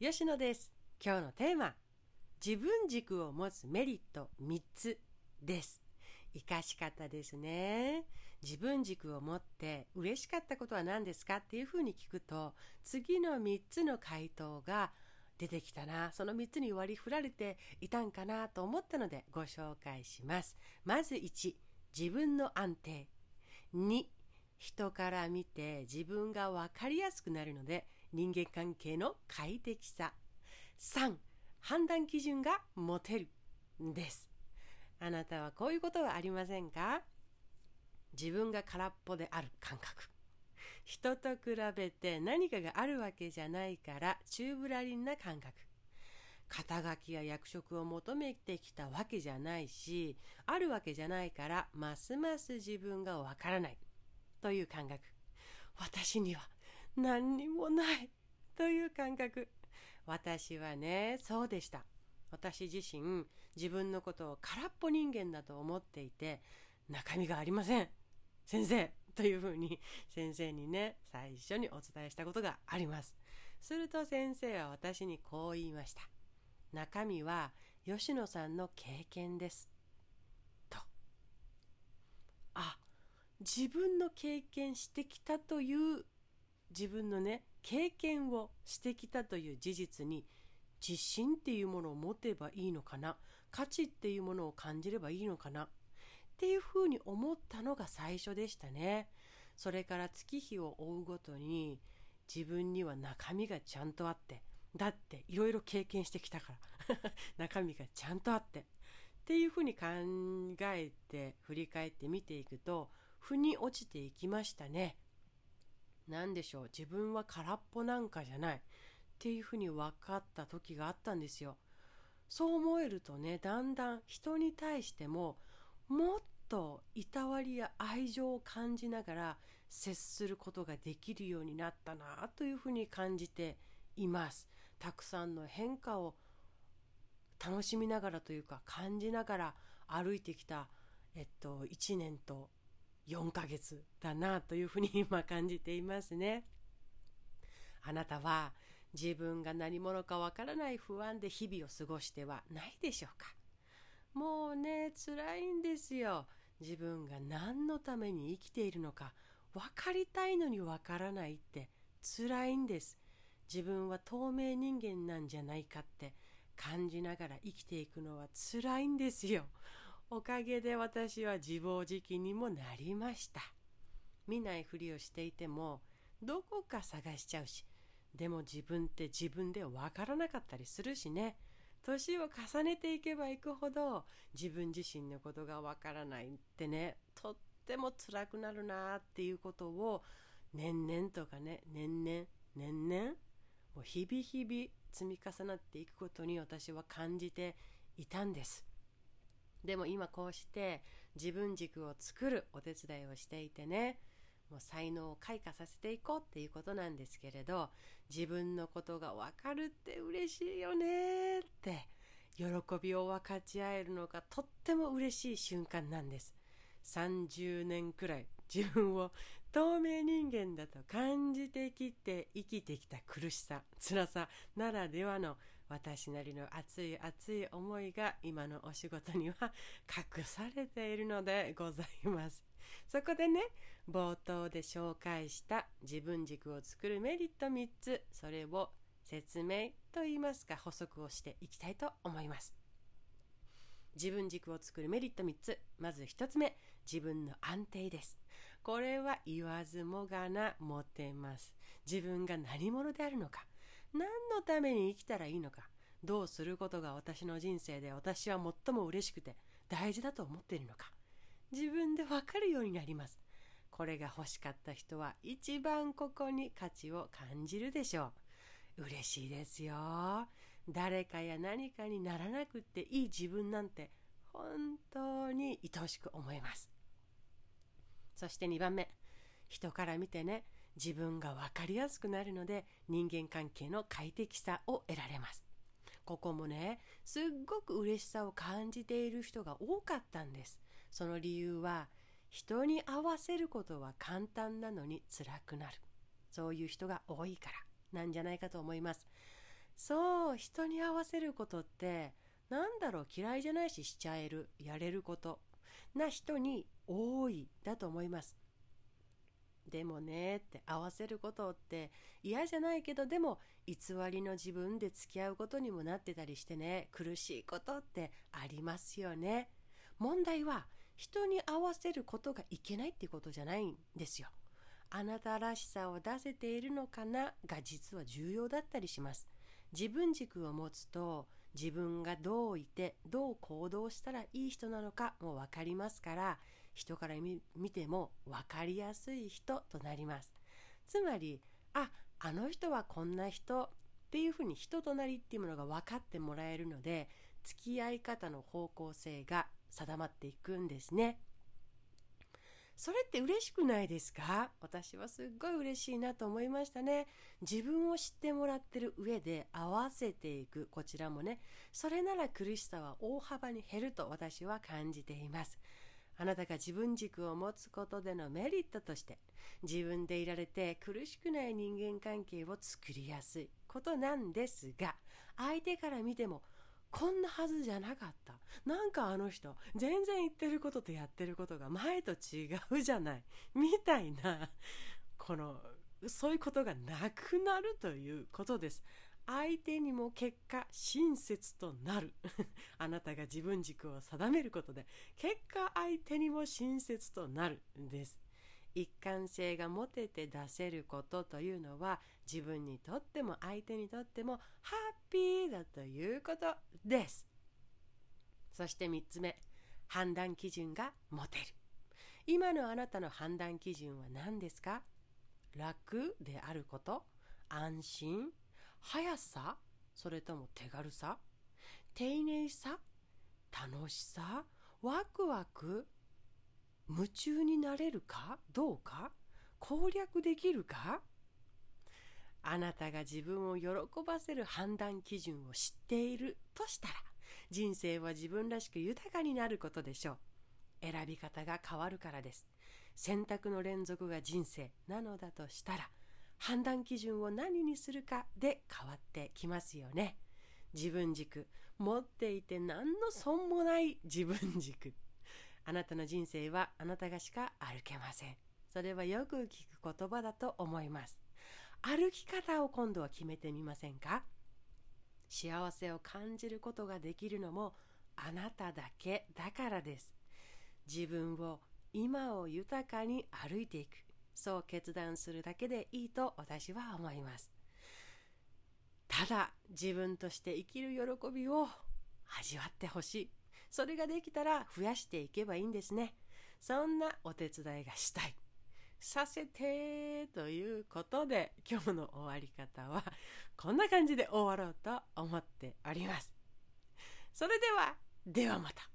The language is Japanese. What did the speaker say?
吉野です。今日のテーマ自分軸を持つメリット3つです。生かし方ですね。自分軸を持って嬉しかったことは何ですかっていうふうに聞くと次の3つの回答が出てきたな。その3つに割り振られていたんかなと思ったのでご紹介します。まず1自分の安定。2人から見て自分が分かりやすくなるので人間関係の快適さ。3判断基準が持てるです。あなたはこういうことはありませんか？自分が空っぽである感覚。人と比べて何かがあるわけじゃないから宙ぶらりんな感覚。肩書きや役職を求めてきたわけじゃないしあるわけじゃないからますます自分がわからないという感覚。私には何にもない。という感覚。私はねそうでした。私自身自分のことを空っぽ人間だと思っていて中身がありません。先生。というふうに先生にね最初にお伝えしたことがあります。すると先生は私にこう言いました。中身は吉野さんの経験です。と。あ自分の経験してきたという自分のね経験をしてきたという事実に自信っていうものを持てばいいのかな？価値っていうものを感じればいいのかな？っていうふうに思ったのが最初でしたね。それから月日を追うごとに自分には中身がちゃんとあってだっていろいろ経験してきたから 中身がちゃんとあってっていうふうに考えて振り返って見ていくと腑に落ちていきましたね。何でしょう自分は空っぽなんかじゃない。っていうふうに分かった時があったんですよ。そう思えるとねだんだん人に対してももっといたわりや愛情を感じながら接することができるようになったなというふうに感じています。たくさんの変化を楽しみながらというか感じながら歩いてきたえっと1年と4ヶ月だなというふうに今感じていますね。あなたは自分が何者かわからない不安で日々を過ごしてはないでしょうか。もうね辛いんですよ。自分が何のために生きているのか分かりたいのに分からないって辛いんです。自分は透明人間なんじゃないかって感じながら生きていくのは辛いんですよ。おかげで私は自暴自棄にもなりました。見ないふりをしていてもどこか探しちゃうしでも自分って自分でわからなかったりするしね。年を重ねていけばいくほど自分自身のことがわからないってねとっても辛くなるなっていうことを年々とかね年々年々もう日々日々積み重なっていくことに私は感じていたんです。でも今こうして自分軸を作るお手伝いをしていてねもう才能を開花させていこうっていうことなんですけれど自分のことが分かるって嬉しいよねって喜びを分かち合えるのがとっても嬉しい瞬間なんです。30年くらい自分を透明人間だと感じてきて生きてきた苦しさ辛さならではの私なりの熱い熱い思いが今のお仕事には隠されているのでございます。そこでね冒頭で紹介した自分軸を作るメリット3つそれを説明といいますか補足をしていきたいと思います。自分軸を作るメリット3つまず1つ目自分の安定です。これは言わずもがな持てます。自分が何者であるのか。何のために生きたらいいのかどうすることが私の人生で私は最も嬉しくて大事だと思っているのか自分でわかるようになります。これが欲しかった人は一番ここに価値を感じるでしょう。嬉しいですよ。誰かや何かにならなくっていい自分なんて本当に愛おしく思います。そして2番目。人から見てね自分が分かりやすくなるので人間関係の快適さを得られます。ここもねすっごく嬉しさを感じている人が多かったんです。その理由は人に合わせることは簡単なのに辛くなる。そういう人が多いからなんじゃないかと思います。そう人に合わせることってなんだろう嫌いじゃないししちゃえるやれることな人に多いだと思います。でもねって合わせることって嫌じゃないけどでも偽りの自分で付き合うことにもなってたりしてね苦しいことってありますよね。問題は人に合わせることがいけないっていうことじゃないんですよ。あなたらしさを出せているのかな？が実は重要だったりします。自分軸を持つと自分がどういてどう行動したらいい人なのかも分かりますから人から見ても分かりやすい人となります。つまりああの人はこんな人っていうふうに人となりっていうものが分かってもらえるので付き合い方の方向性が定まっていくんですね。それって嬉しくないですか？私はすっごい嬉しいなと思いましたね。自分を知ってもらってる上で合わせていく。こちらもね。それなら苦しさは大幅に減ると私は感じています。あなたが自分軸を持つことでのメリットとして自分でいられて苦しくない人間関係を作りやすいことなんですが相手から見てもこんなはずじゃなかった。なんかあの人全然言ってることとやってることが前と違うじゃない。みたいなこのそういうことがなくなるということです。相手にも結果親切となる。あなたが自分軸を定めることで結果相手にも親切となるんです。一貫性が持てて出せることというのは自分にとっても相手にとってもハッピーだということです。そして3つ目判断基準が持てる。今のあなたの判断基準は何ですか？楽であること安心速さ？それとも手軽さ？丁寧さ？楽しさ？ワクワク？夢中になれるか？どうか？攻略できるか？あなたが自分を喜ばせる判断基準を知っているとしたら人生は自分らしく豊かになることでしょう。選び方が変わるからです。選択の連続が人生なのだとしたら判断基準を何にするかで変わってきますよね。自分軸。持っていて何の損もない自分軸。あなたの人生はあなたがしか歩けません。それはよく聞く言葉だと思います。歩き方を今度は決めてみませんか？幸せを感じることができるのもあなただけだからです。自分を今を豊かに歩いていく。そう決断するだけでいいと私は思います。ただ自分として生きる喜びを味わってほしい。それができたら増やしていけばいいんですね。そんなお手伝いがしたい。させてということで今日の終わり方はこんな感じで終わろうと思っております。それではではまた。